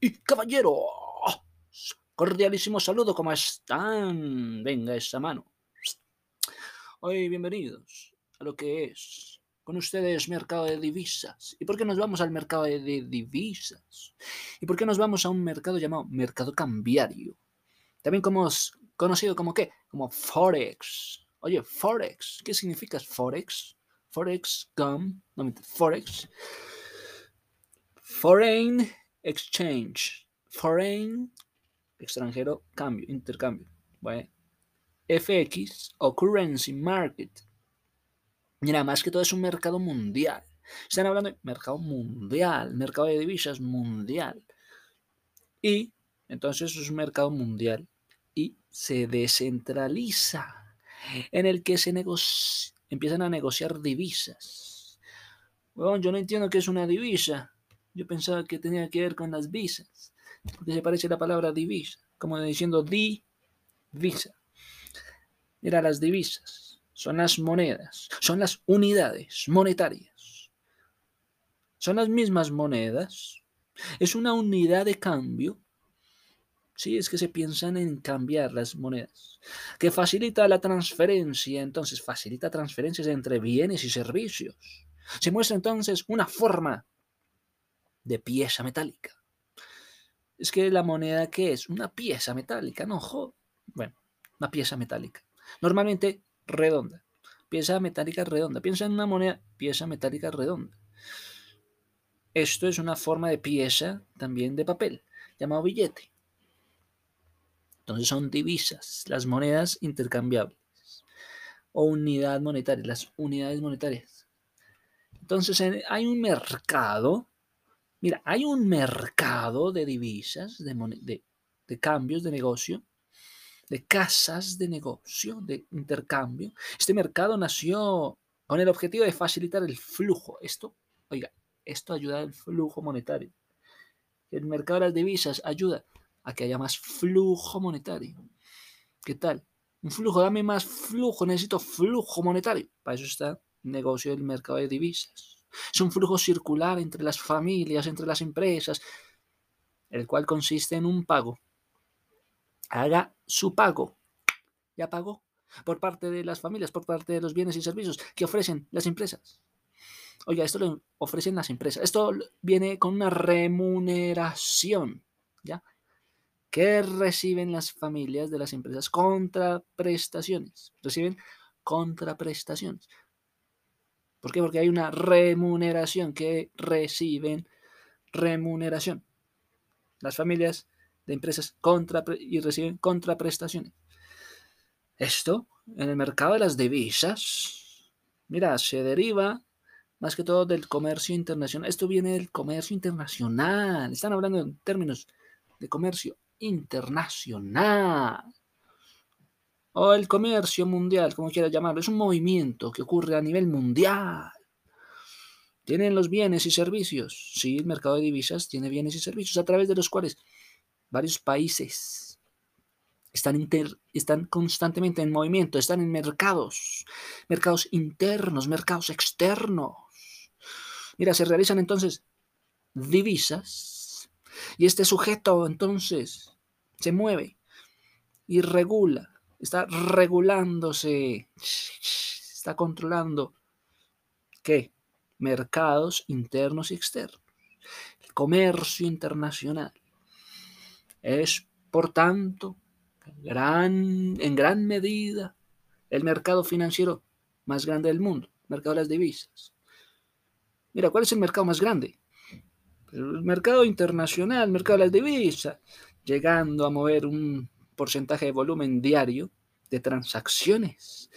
Y caballeros, cordialísimo saludo, ¿cómo están? Venga esa mano. Hoy bienvenidos a lo que es con ustedes mercado de divisas. ¿Y por qué nos vamos al mercado de divisas? ¿Y por qué nos vamos a un mercado llamado mercado cambiario? También como conocido como qué? Como Forex. Oye, Forex, ¿qué significa Forex? Forex, gum, no, Forex. Foreign exchange. Foreign, extranjero, cambio, intercambio. Bueno. FX o currency market. Mira, más que todo es un mercado mundial. Están hablando de mercado mundial, mercado de divisas mundial. Y entonces es un mercado mundial y se descentraliza, en el que se empiezan a negociar divisas. Bueno, yo no entiendo qué es una divisa. Yo pensaba que tenía que ver con las visas, porque se parece la palabra divisa, como diciendo di, visa. Mira, las divisas son las monedas, son las unidades monetarias. Son las mismas monedas. Es una unidad de cambio. Sí, es que se piensan en cambiar las monedas. Que facilita la transferencia, entonces facilita transferencias entre bienes y servicios. Se muestra entonces una forma de pieza metálica. Es que la moneda, ¿qué es? Una pieza metálica, no, Bueno, una pieza metálica. Normalmente redonda. Pieza metálica redonda. Piensa en una moneda, pieza metálica redonda. Esto es una forma de pieza también de papel, llamado billete. Entonces son divisas, las monedas intercambiables. O unidad monetaria, las unidades monetarias. Entonces hay un mercado Mira, hay un mercado de divisas, de, de, cambios de negocio, de casas de negocio, de intercambio. Este mercado nació con el objetivo de facilitar el flujo. Esto, oiga, esto ayuda al flujo monetario. El mercado de las divisas ayuda a que haya más flujo monetario. ¿Qué tal? Un flujo, dame más flujo, necesito flujo monetario. Para eso está el negocio del mercado de divisas. Es un flujo circular entre las familias, entre las empresas, el cual consiste en un pago. Haga su pago. Ya pagó por parte de las familias, por parte de los bienes y servicios que ofrecen las empresas. Oiga, esto lo ofrecen las empresas. Esto viene con una remuneración, ¿ya? ¿Qué reciben las familias de las empresas? Contraprestaciones. Reciben contraprestaciones. ¿Por qué? Porque hay una remuneración que reciben remuneración. Las familias de empresas contra, y reciben contraprestaciones. Esto en el mercado de las divisas, mira, se deriva más que todo del comercio internacional. Esto viene del comercio internacional. Están hablando en términos de comercio internacional o el comercio mundial, como quieras llamarlo, es un movimiento que ocurre a nivel mundial. Tienen los bienes y servicios. Sí, el mercado de divisas tiene bienes y servicios a través de los cuales varios países están, están constantemente en movimiento, están en mercados, mercados internos, mercados externos. Mira, se realizan entonces divisas y este sujeto entonces se mueve y regula está regulándose, está controlando ¿qué? Mercados internos y externos. El comercio internacional es, por tanto, gran, en gran medida el mercado financiero más grande del mundo, el mercado de las divisas. Mira, ¿cuál es el mercado más grande? El mercado internacional, el mercado de las divisas, llegando a mover un porcentaje de volumen diario de transacciones.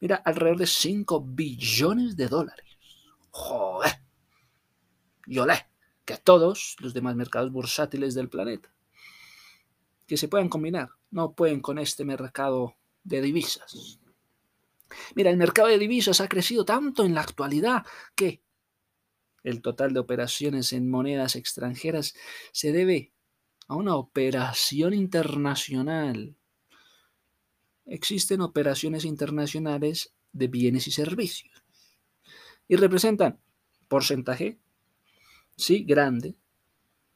Mira, alrededor de 5 billones de dólares. Joder. Y olé, que todos los demás mercados bursátiles del planeta que se puedan combinar, no pueden con este mercado de divisas. Mira, el mercado de divisas ha crecido tanto en la actualidad que el total de operaciones en monedas extranjeras se debe a una operación internacional. Existen operaciones internacionales de bienes y servicios y representan porcentaje, sí, grande,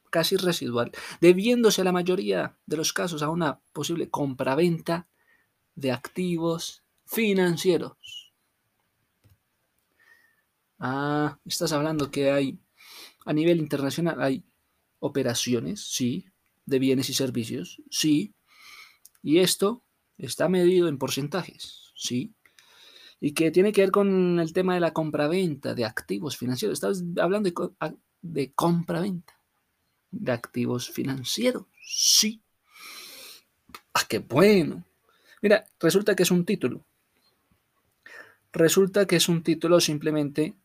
casi residual, debiéndose la mayoría de los casos a una posible compraventa de activos financieros. Ah, estás hablando que hay a nivel internacional hay operaciones, sí, de bienes y servicios, sí, y esto está medido en porcentajes, sí, y que tiene que ver con el tema de la compraventa de activos financieros. Estás hablando de, de compraventa de activos financieros, sí. Ah, qué bueno. Mira, resulta que es un título. Resulta que es un título simplemente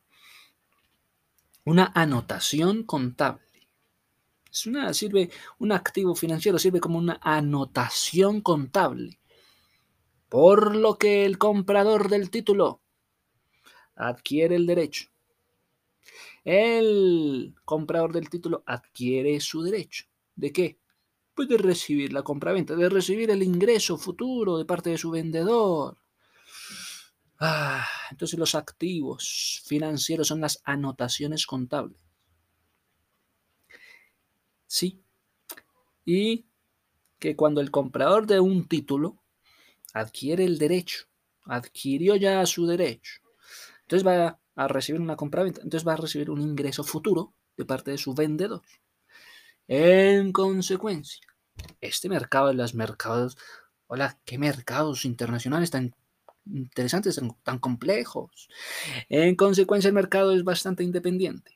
una anotación contable. Es sirve, un activo financiero sirve como una anotación contable. Por lo que el comprador del título adquiere el derecho. El comprador del título adquiere su derecho. ¿De qué? puede recibir la compraventa, de recibir el ingreso futuro de parte de su vendedor. Ah, entonces los activos financieros son las anotaciones contables. Sí. Y que cuando el comprador de un título adquiere el derecho, adquirió ya su derecho, entonces va a recibir una compraventa, entonces va a recibir un ingreso futuro de parte de su vendedor. En consecuencia, este mercado de los mercados, hola, qué mercados internacionales tan interesantes, tan, complejos. En consecuencia, el mercado es bastante independiente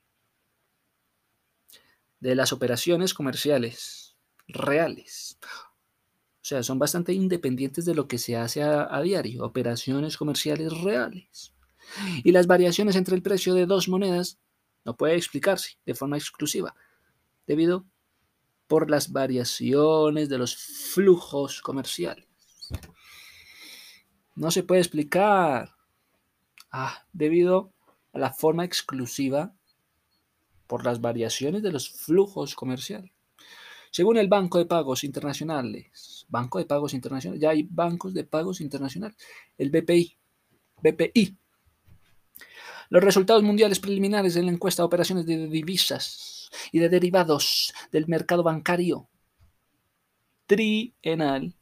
de las operaciones comerciales reales. O sea, son bastante independientes de lo que se hace a, diario, operaciones comerciales reales. Y las variaciones entre el precio de dos monedas no puede explicarse de forma exclusiva, debido por las variaciones de los flujos comerciales. No se puede explicar ah, debido a la forma exclusiva por las variaciones de los flujos comerciales. Según el Banco de Pagos Internacionales, Banco de Pagos Internacionales, ya hay bancos de pagos internacionales, el BPI, BPI. Los resultados mundiales preliminares de la encuesta de operaciones de divisas y de derivados del mercado bancario trienal,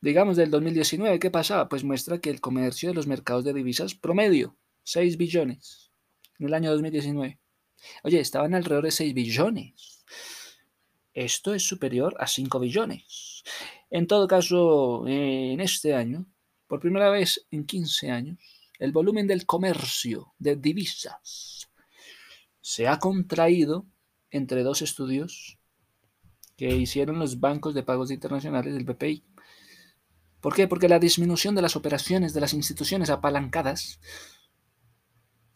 digamos del 2019, ¿qué pasaba? Pues muestra que el comercio de los mercados de divisas promedio, 6 billones en el año 2019. Oye, estaban alrededor de 6 billones. Esto es superior a 5 billones. En todo caso, en este año, por primera vez en 15 años, el volumen del comercio de divisas se ha contraído entre dos estudios que hicieron los bancos de pagos internacionales del BPI. ¿Por qué? Porque la disminución de las operaciones de las instituciones apalancadas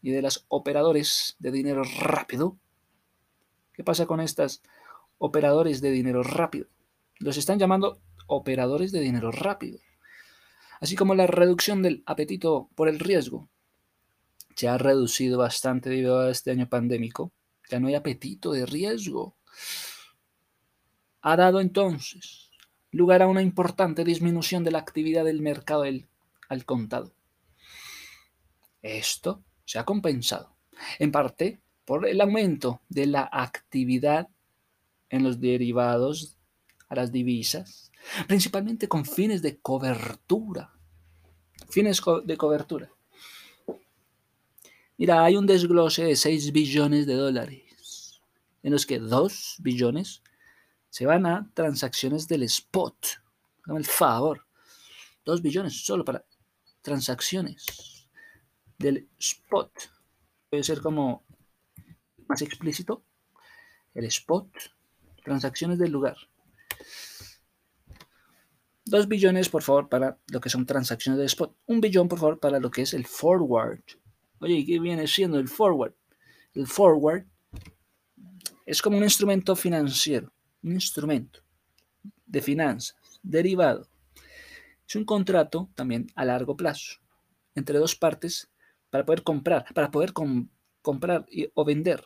y de los operadores de dinero rápido. ¿Qué pasa con estas operadores de dinero rápido? Los están llamando operadores de dinero rápido. Así como la reducción del apetito por el riesgo se ha reducido bastante debido a este año pandémico. Ya no hay apetito de riesgo. Ha dado entonces lugar a una importante disminución de la actividad del mercado al contado. Esto se ha compensado, en parte, por el aumento de la actividad en los derivados a las divisas, principalmente con fines de cobertura. Fines de cobertura. Mira, hay un desglose de 6 billones de dólares, en los que 2 billones se van a transacciones del spot. Dame el favor. 2 billones solo para transacciones del spot. Puede ser como más explícito. El spot, transacciones del lugar. 2 billones, por favor, para lo que son transacciones del spot. Un billón, por favor, para lo que es el forward. Oye, ¿qué viene siendo el forward? El forward es como un instrumento financiero, un instrumento de finanzas, derivado. Es un contrato también a largo plazo entre dos partes para poder comprar, para poder comprar o vender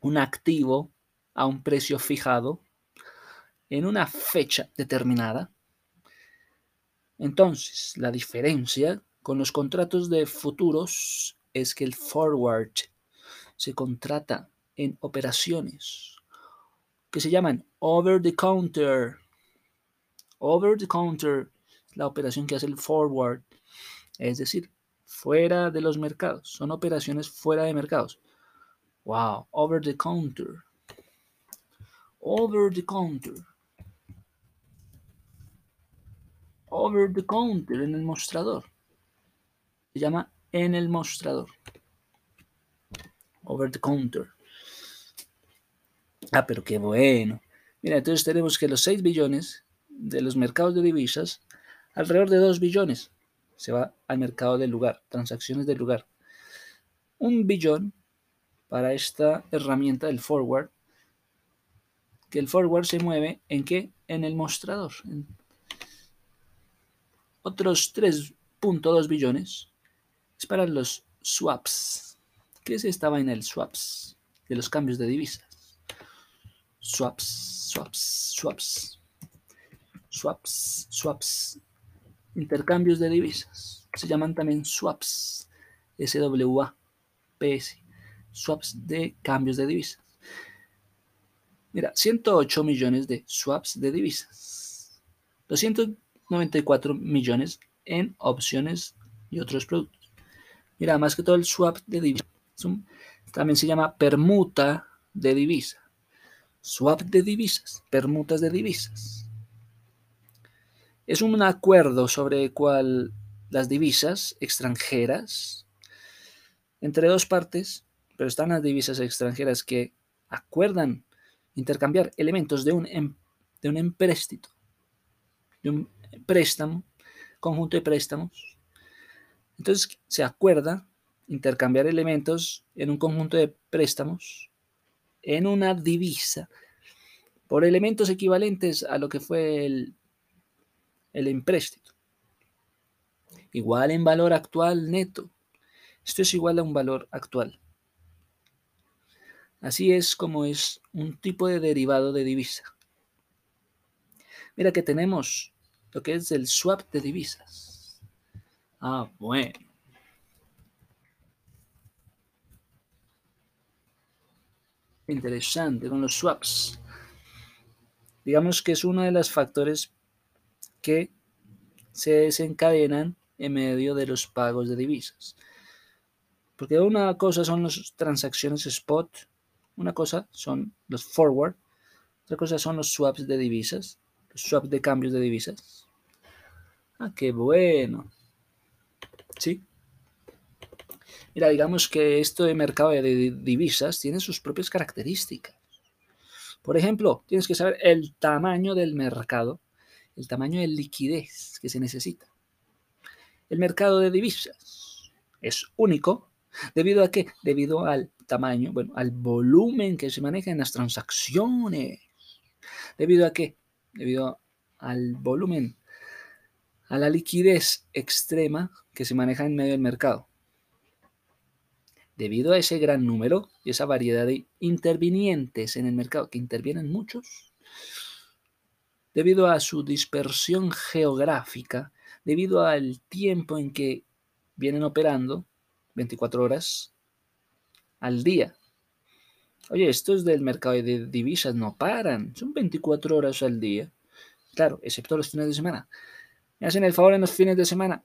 un activo a un precio fijado en una fecha determinada. Entonces, la diferencia con los contratos de futuros es que el forward se contrata en operaciones que se llaman over the counter. Over the counter, la operación que hace el forward, es decir, fuera de los mercados. Son operaciones fuera de mercados. Wow, over the counter. Over the counter. Over the counter, en el mostrador. Se llama en el mostrador. Over the counter. Ah, pero qué bueno. Mira, entonces tenemos que los 6 billones de los mercados de divisas, alrededor de 2 billones se va al mercado del lugar, transacciones del lugar. Un billón para esta herramienta del forward, que el forward se mueve en qué? En el mostrador. Otros 3.2 billones es para los swaps. ¿Qué es esta vaina del swaps? De los cambios de divisas. Swaps, swaps, swaps. Swaps, swaps. Intercambios de divisas. Se llaman también swaps. SWA. PS. Swaps de cambios de divisas. Mira, 108 millones de swaps de divisas. 294 millones en opciones y otros productos. Mira, más que todo el swap de divisas. También se llama permuta de divisa. Swap de divisas, permutas de divisas. Es un acuerdo sobre cuál las divisas extranjeras entre dos partes, pero están las divisas extranjeras que acuerdan intercambiar elementos de un, em, de un empréstito, de un préstamo, conjunto de préstamos. Entonces se acuerda intercambiar elementos en un conjunto de préstamos en una divisa por elementos equivalentes a lo que fue el, el empréstito. Igual en valor actual neto. Esto es igual a un valor actual. Así es como es un tipo de derivado de divisa. Mira que tenemos lo que es el swap de divisas. Ah, bueno. interesante con los swaps. Digamos que es uno de los factores que se desencadenan en medio de los pagos de divisas. Porque una cosa son las transacciones spot, una cosa son los forward, otra cosa son los swaps de divisas, los swaps de cambios de divisas. Ah, qué bueno. ¿Sí? Mira, digamos que esto de mercado de divisas tiene sus propias características. Por ejemplo, tienes que saber el tamaño del mercado, el tamaño de liquidez que se necesita. El mercado de divisas es único debido a qué? Debido al tamaño, bueno, al volumen que se maneja en las transacciones. ¿Debido a qué? Debido al volumen, a la liquidez extrema que se maneja en medio del mercado. Debido a ese gran número y esa variedad de intervinientes en el mercado, que intervienen muchos, debido a su dispersión geográfica, debido al tiempo en que vienen operando, 24 horas al día. Oye, estos del mercado de divisas no paran, son 24 horas al día. Claro, excepto los fines de semana. Me hacen el favor en los fines de semana,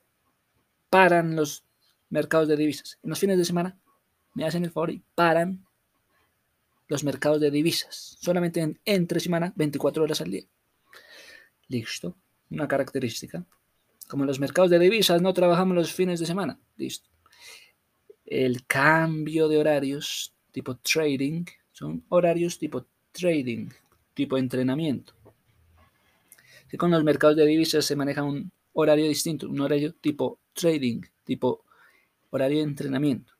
paran los mercados de divisas. En los fines de semana me hacen el favor y paran los mercados de divisas. Solamente en, entre semana, 24 horas al día. Listo. Una característica. Como los mercados de divisas no trabajamos los fines de semana. Listo. El cambio de horarios tipo trading son horarios tipo trading, tipo entrenamiento. Con los mercados de divisas se maneja un horario distinto, un horario tipo trading, tipo horario de entrenamiento.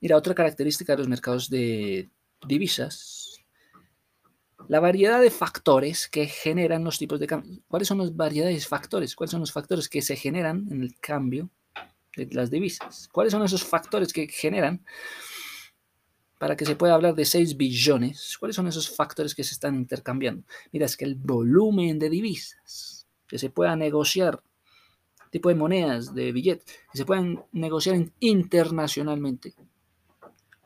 Mira, otra característica de los mercados de divisas, la variedad de factores que generan los tipos de cambio. ¿Cuáles son las variedades de factores? ¿Cuáles son los factores que se generan en el cambio de las divisas? ¿Cuáles son esos factores que generan para que se pueda hablar de 6 billones? ¿Cuáles son esos factores que se están intercambiando? Mira, es que el volumen de divisas que se pueda negociar tipo de monedas, de billetes, que se puedan negociar internacionalmente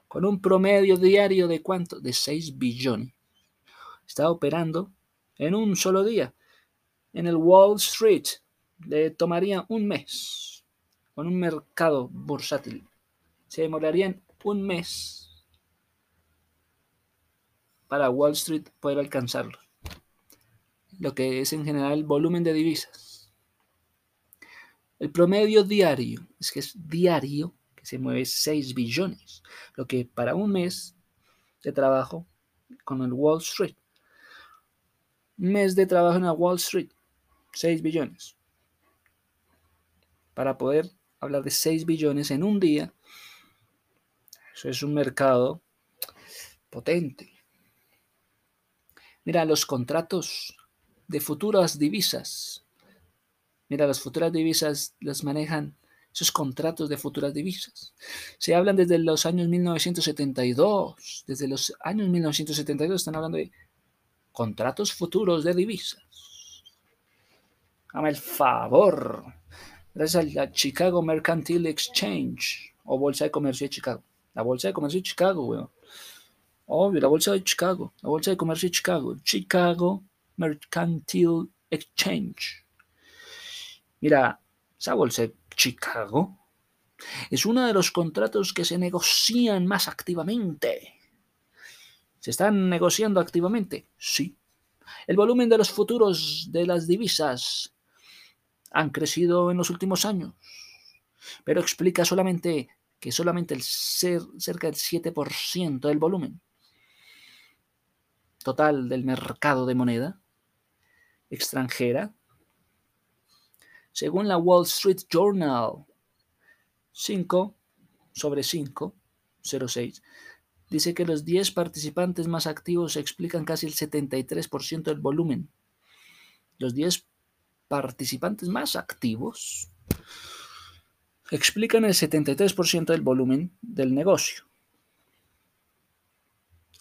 con un promedio diario de cuánto? De 6 billones. Está operando en un solo día. En el Wall Street le tomaría un mes con un mercado bursátil. Se demorarían un mes para Wall Street poder alcanzarlo. Lo que es en general el volumen de divisas. El promedio diario, es que es diario, que se mueve 6 billones, lo que para un mes de trabajo con el Wall Street. Mes de trabajo en la Wall Street, 6 billones. Para poder hablar de 6 billones en un día, eso es un mercado potente. Mira, los contratos de futuras divisas. Mira, las futuras divisas las manejan esos contratos de futuras divisas. Se hablan desde los años 1972. Desde los años 1972 están hablando de contratos futuros de divisas. Dame el favor. Gracias a la Chicago Mercantile Exchange o Bolsa de Comercio de Chicago. La Bolsa de Comercio de Chicago, weón. Obvio, la Bolsa de Chicago. La Bolsa de Comercio de Chicago. Chicago Mercantile Exchange. Mira, esa bolsa de Chicago es uno de los contratos que se negocian más activamente. ¿Se están negociando activamente? Sí. El volumen de los futuros de las divisas han crecido en los últimos años, pero explica solamente que solamente el ser, cerca del 7% del volumen total del mercado de moneda extranjera, según la Wall Street Journal 5 sobre 5, 06, dice que los 10 participantes más activos explican casi el 73% del volumen. Los 10 participantes más activos explican el 73% del volumen del negocio.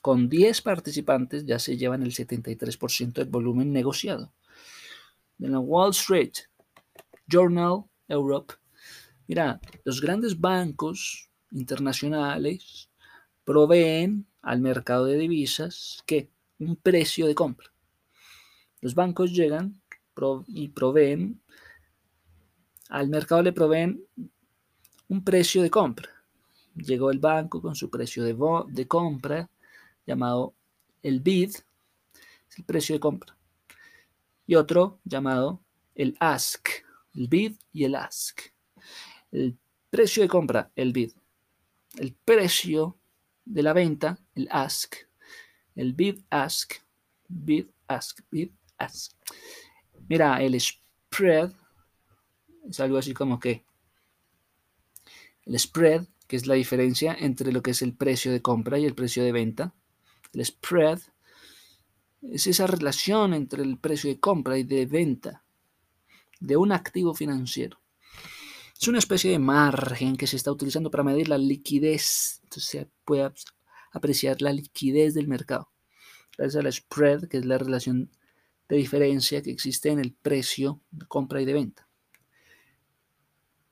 Con 10 participantes ya se llevan el 73% del volumen negociado. En la Wall Street Journal Europe, mira, los grandes bancos internacionales proveen al mercado de divisas que un precio de compra. Los bancos llegan y proveen al mercado le proveen un precio de compra. Llegó el banco con su precio de, de compra llamado el bid, es el precio de compra, y otro llamado el ask, el bid y el ask. El precio de compra, el bid. El precio de la venta, el ask. El bid ask, bid ask, bid ask. Mira, el spread es algo así como que el spread, que es la diferencia entre lo que es el precio de compra y el precio de venta, el spread es esa relación entre el precio de compra y de venta de un activo financiero. Es una especie de margen que se está utilizando para medir la liquidez. Entonces se puede apreciar la liquidez del mercado. Gracias al spread, que es la relación de diferencia que existe en el precio de compra y de venta.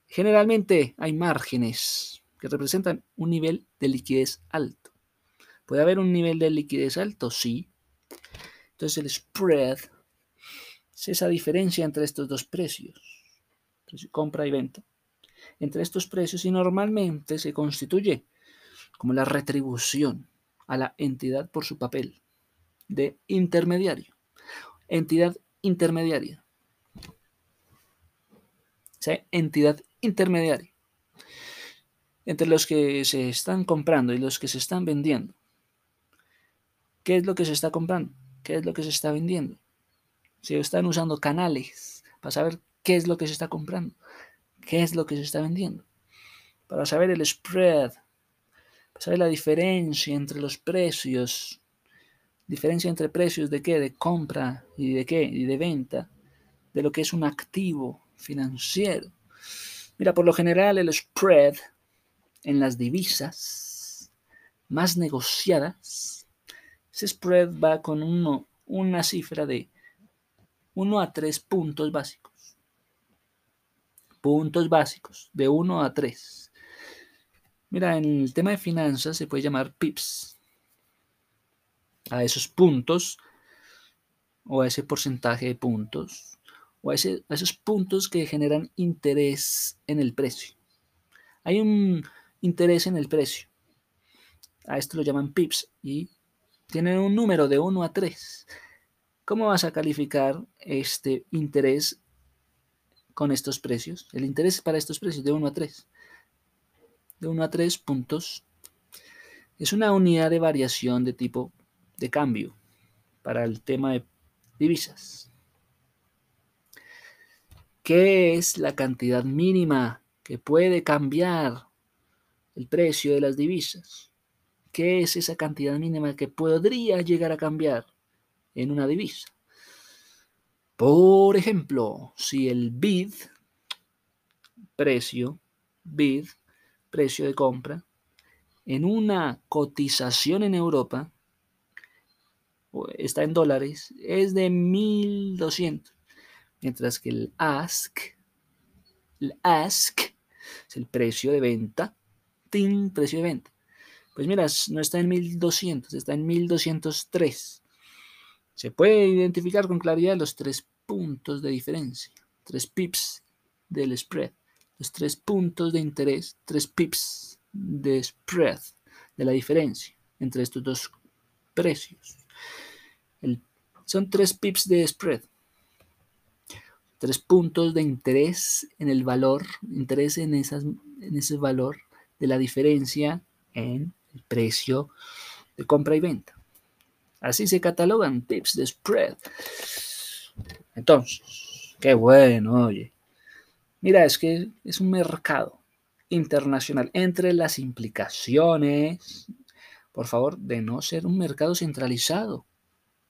Generalmente hay márgenes que representan un nivel de liquidez alto. ¿Puede haber un nivel de liquidez alto? Sí. Entonces el spread es esa diferencia entre estos dos precios, compra y venta, entre estos precios y normalmente se constituye como la retribución a la entidad por su papel de intermediario. Entidad intermediaria. entidad intermediaria. Entre los que se están comprando y los que se están vendiendo. ¿Qué es lo que se está comprando? ¿Qué es lo que se está vendiendo? Se están usando canales para saber qué es lo que se está comprando, qué es lo que se está vendiendo, para saber el spread, para saber la diferencia entre los precios, diferencia entre precios de qué, de compra y de qué, y de venta, de lo que es un activo financiero. Mira, por lo general el spread en las divisas más negociadas ese spread va con uno, una cifra de 1 a 3 puntos básicos. Puntos básicos, de 1 a 3. Mira, en el tema de finanzas se puede llamar pips a esos puntos o a ese porcentaje de puntos o a, esos puntos que generan interés en el precio. Hay un interés en el precio. A esto lo llaman pips y tienen un número de 1 a 3. ¿Cómo vas a calificar este interés con estos precios? El interés para estos precios de 1 a 3. De 1 a 3 puntos. Es una unidad de variación de tipo de cambio para el tema de divisas. ¿Qué es la cantidad mínima que puede cambiar el precio de las divisas? ¿Qué es esa cantidad mínima que podría llegar a cambiar en una divisa? Por ejemplo, si el bid, precio, bid, precio de compra, en una cotización en Europa, está en dólares, es de 1200. Mientras que el ask, el ask es el precio de venta, tin, precio de venta. Pues mira, no está en 1200, está en 1203. Se puede identificar con claridad los tres puntos de diferencia, tres pips del spread, los tres puntos de interés, tres pips de spread, de la diferencia entre estos dos precios son tres pips de spread. Tres puntos de interés en el valor, interés en, esas, en ese valor de la diferencia en el precio de compra y venta. Así se catalogan pips de spread. Entonces, qué bueno, oye. Mira, es que es un mercado internacional entre las implicaciones, por favor, de no ser un mercado centralizado.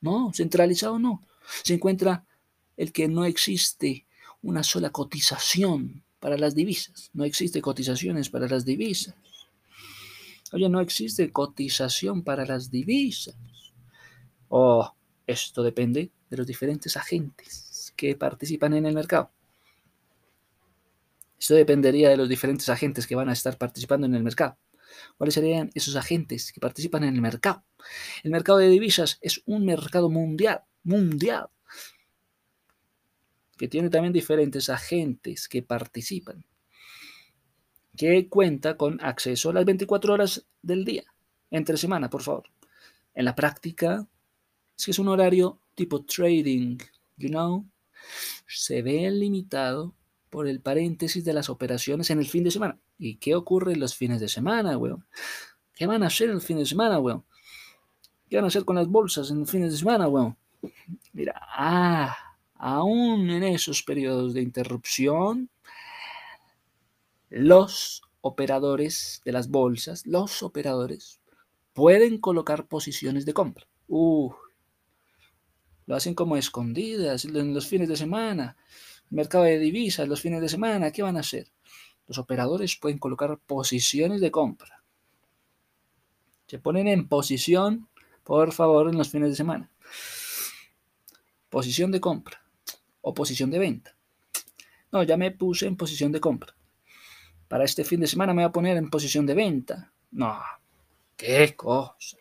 No, centralizado no. Se encuentra el que no existe una sola cotización para las divisas. No existe cotizaciones para las divisas. Oye, no existe cotización para las divisas. Oh, esto depende de los diferentes agentes que participan en el mercado. Esto dependería de los diferentes agentes que van a estar participando en el mercado. ¿Cuáles serían esos agentes que participan en el mercado? El mercado de divisas es un mercado mundial, mundial, que tiene también diferentes agentes que participan, que cuenta con acceso a las 24 horas del día, entre semana, por favor. En la práctica, si es un horario tipo trading, you know, se ve limitado por el paréntesis de las operaciones en el fin de semana. ¿Y qué ocurre en los fines de semana, weón? ¿Qué van a hacer en el fin de semana, weón? ¿Qué van a hacer con las bolsas en el fin de semana, weón? Mira, ah, aún en esos periodos de interrupción, los operadores de las bolsas, los operadores, pueden colocar posiciones de compra. Uh, lo hacen como escondidas en los fines de semana mercado de divisas los fines de semana, ¿qué van a hacer? Los operadores pueden colocar posiciones de compra. Se ponen en posición, por favor, en los fines de semana. Posición de compra o posición de venta. No, ya me puse en posición de compra. Para este fin de semana me voy a poner en posición de venta. No, qué cosa.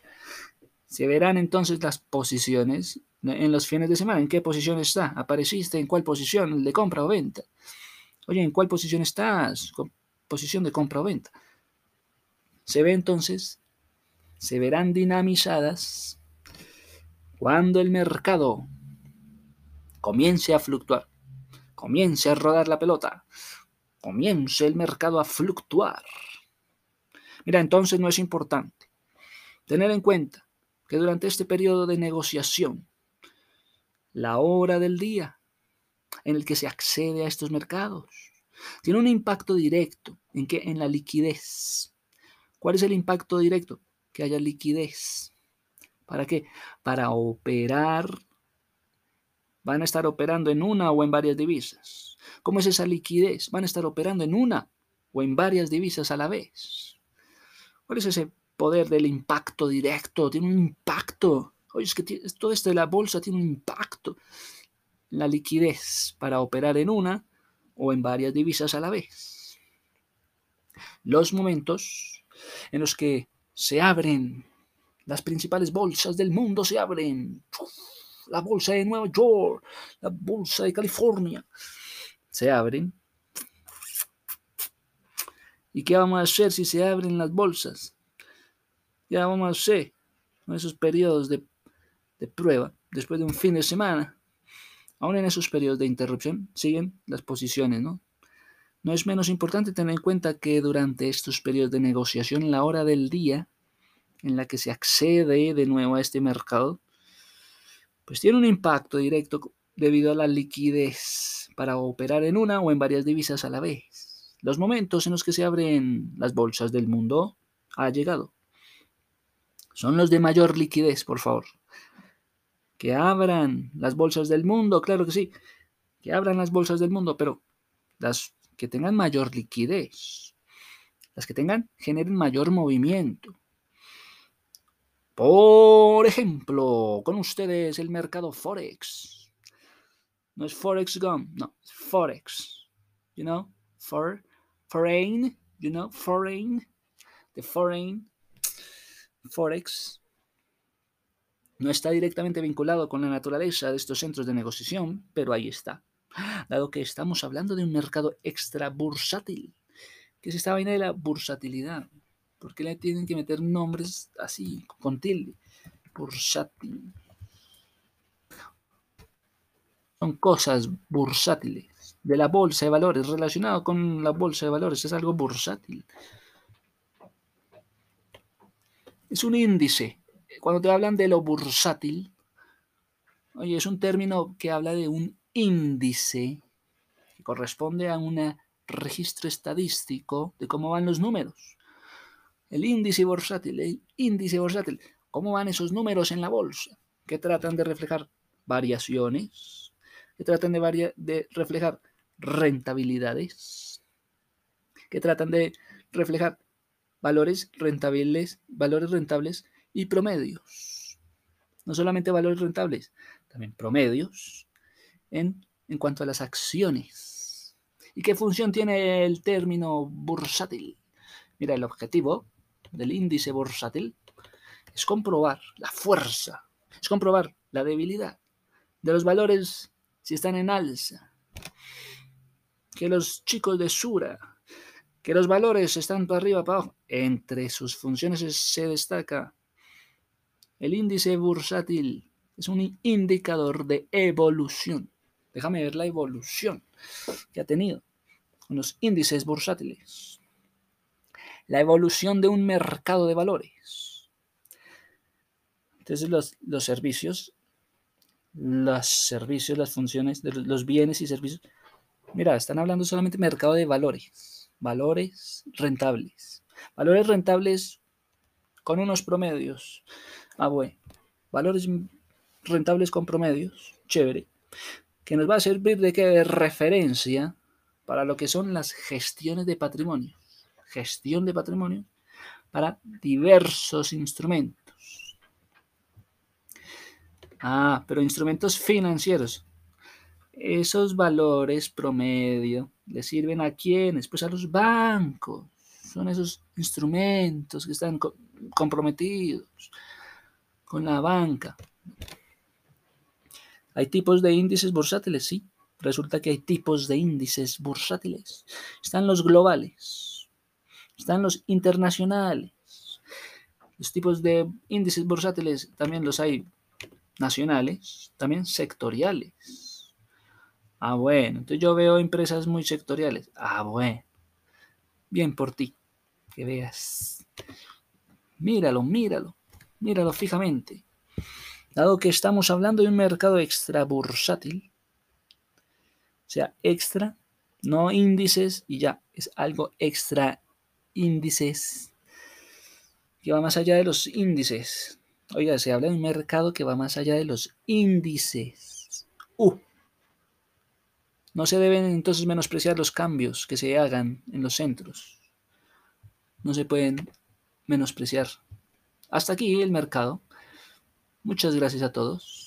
Se verán entonces las posiciones en los fines de semana. ¿En qué posición está? ¿Apareciste en cuál posición? ¿El de compra o venta? Oye, ¿en cuál posición estás? Posición de compra o venta. Se ve entonces, se verán dinamizadas cuando el mercado comience a fluctuar, comience a rodar la pelota, comience el mercado a fluctuar. Mira, entonces no es importante tener en cuenta que durante este periodo de negociación la hora del día en el que se accede a estos mercados. Tiene un impacto directo en que en la liquidez. ¿Cuál es el impacto directo? Que haya liquidez. ¿Para qué? Para operar. Van a estar operando en una o en varias divisas. ¿Cómo es esa liquidez? Van a estar operando en una o en varias divisas a la vez. ¿Cuál es ese poder del impacto directo? Tiene un impacto Oye, es que todo esto de la bolsa tiene un impacto en la liquidez para operar en una o en varias divisas a la vez. Los momentos en los que se abren las principales bolsas del mundo, se abren. La bolsa de Nueva York, la bolsa de California, se abren. ¿Y qué vamos a hacer si se abren las bolsas? ¿Qué vamos a hacer esos periodos de, prueba, después de un fin de semana? Aún en esos periodos de interrupción siguen las posiciones, ¿no? No es menos importante tener en cuenta que durante estos periodos de negociación, la hora del día en la que se accede de nuevo a este mercado, pues tiene un impacto directo debido a la liquidez para operar en una o en varias divisas a la vez. Los momentos en los que se abren las bolsas del mundo ha llegado. Son los de mayor liquidez, por favor. Que abran las bolsas del mundo, claro que sí. Que abran las bolsas del mundo, pero las que tengan mayor liquidez, las que tengan, generen mayor movimiento. Por ejemplo, con ustedes el mercado Forex. No es Forex Gum, no, es Forex. You know, for, foreign, you know, foreign, the foreign, Forex. No está directamente vinculado con la naturaleza de estos centros de negociación, pero ahí está dado que estamos hablando de un mercado extra bursátil. ¿Qué es esta vaina de la bursatilidad? ¿Por qué le tienen que meter nombres así, con tilde? Bursátil. Son cosas bursátiles de la bolsa de valores, relacionado con la bolsa de valores, es algo bursátil. Es un índice. Cuando te hablan de lo bursátil, oye, es un término que habla de un índice que corresponde a un registro estadístico de cómo van los números. El índice bursátil, el índice bursátil, cómo van esos números en la bolsa, que tratan de reflejar variaciones, que tratan de, reflejar rentabilidades, que tratan de reflejar valores rentables, valores rentables y promedios. No solamente valores rentables, también promedios en, cuanto a las acciones. ¿Y qué función tiene el término bursátil? Mira, el objetivo del índice bursátil es comprobar la fuerza, es comprobar la debilidad de los valores si están en alza. Que los chicos de Sura, que los valores están para arriba, para abajo. Entre sus funciones se destaca el índice bursátil. Es un indicador de evolución. Déjame ver la evolución que ha tenido los índices bursátiles. La evolución de un mercado de valores. Entonces los, los servicios, los servicios, las funciones de los bienes y servicios. Mira, están hablando solamente mercado de valores. Valores rentables. Valores rentables con unos promedios. Ah, bueno. Valores rentables con promedios. Chévere que nos va a servir de, ¿qué? referencia para lo que son las gestiones de patrimonio. Gestión de patrimonio para diversos instrumentos. Ah, pero instrumentos financieros. Esos valores promedio le sirven a quiénes? Pues a los bancos. Son esos instrumentos que están comprometidos con la banca. ¿Hay tipos de índices bursátiles? Sí. Resulta que hay tipos de índices bursátiles. Están los globales. Están los internacionales. Los tipos de índices bursátiles también los hay nacionales, también sectoriales. Ah, bueno. Entonces yo veo empresas muy sectoriales. Ah, bueno. Bien por ti. Que veas. Míralo, míralo. Míralo fijamente. Dado que estamos hablando de un mercado extra bursátil, o sea, extra, no índices y ya, es algo extra índices que va más allá de los índices. Oiga, se habla de un mercado que va más allá de los índices. Uh. No se deben entonces menospreciar los cambios que se hagan en los centros. No se pueden menospreciar. Hasta aquí el mercado. Muchas gracias a todos.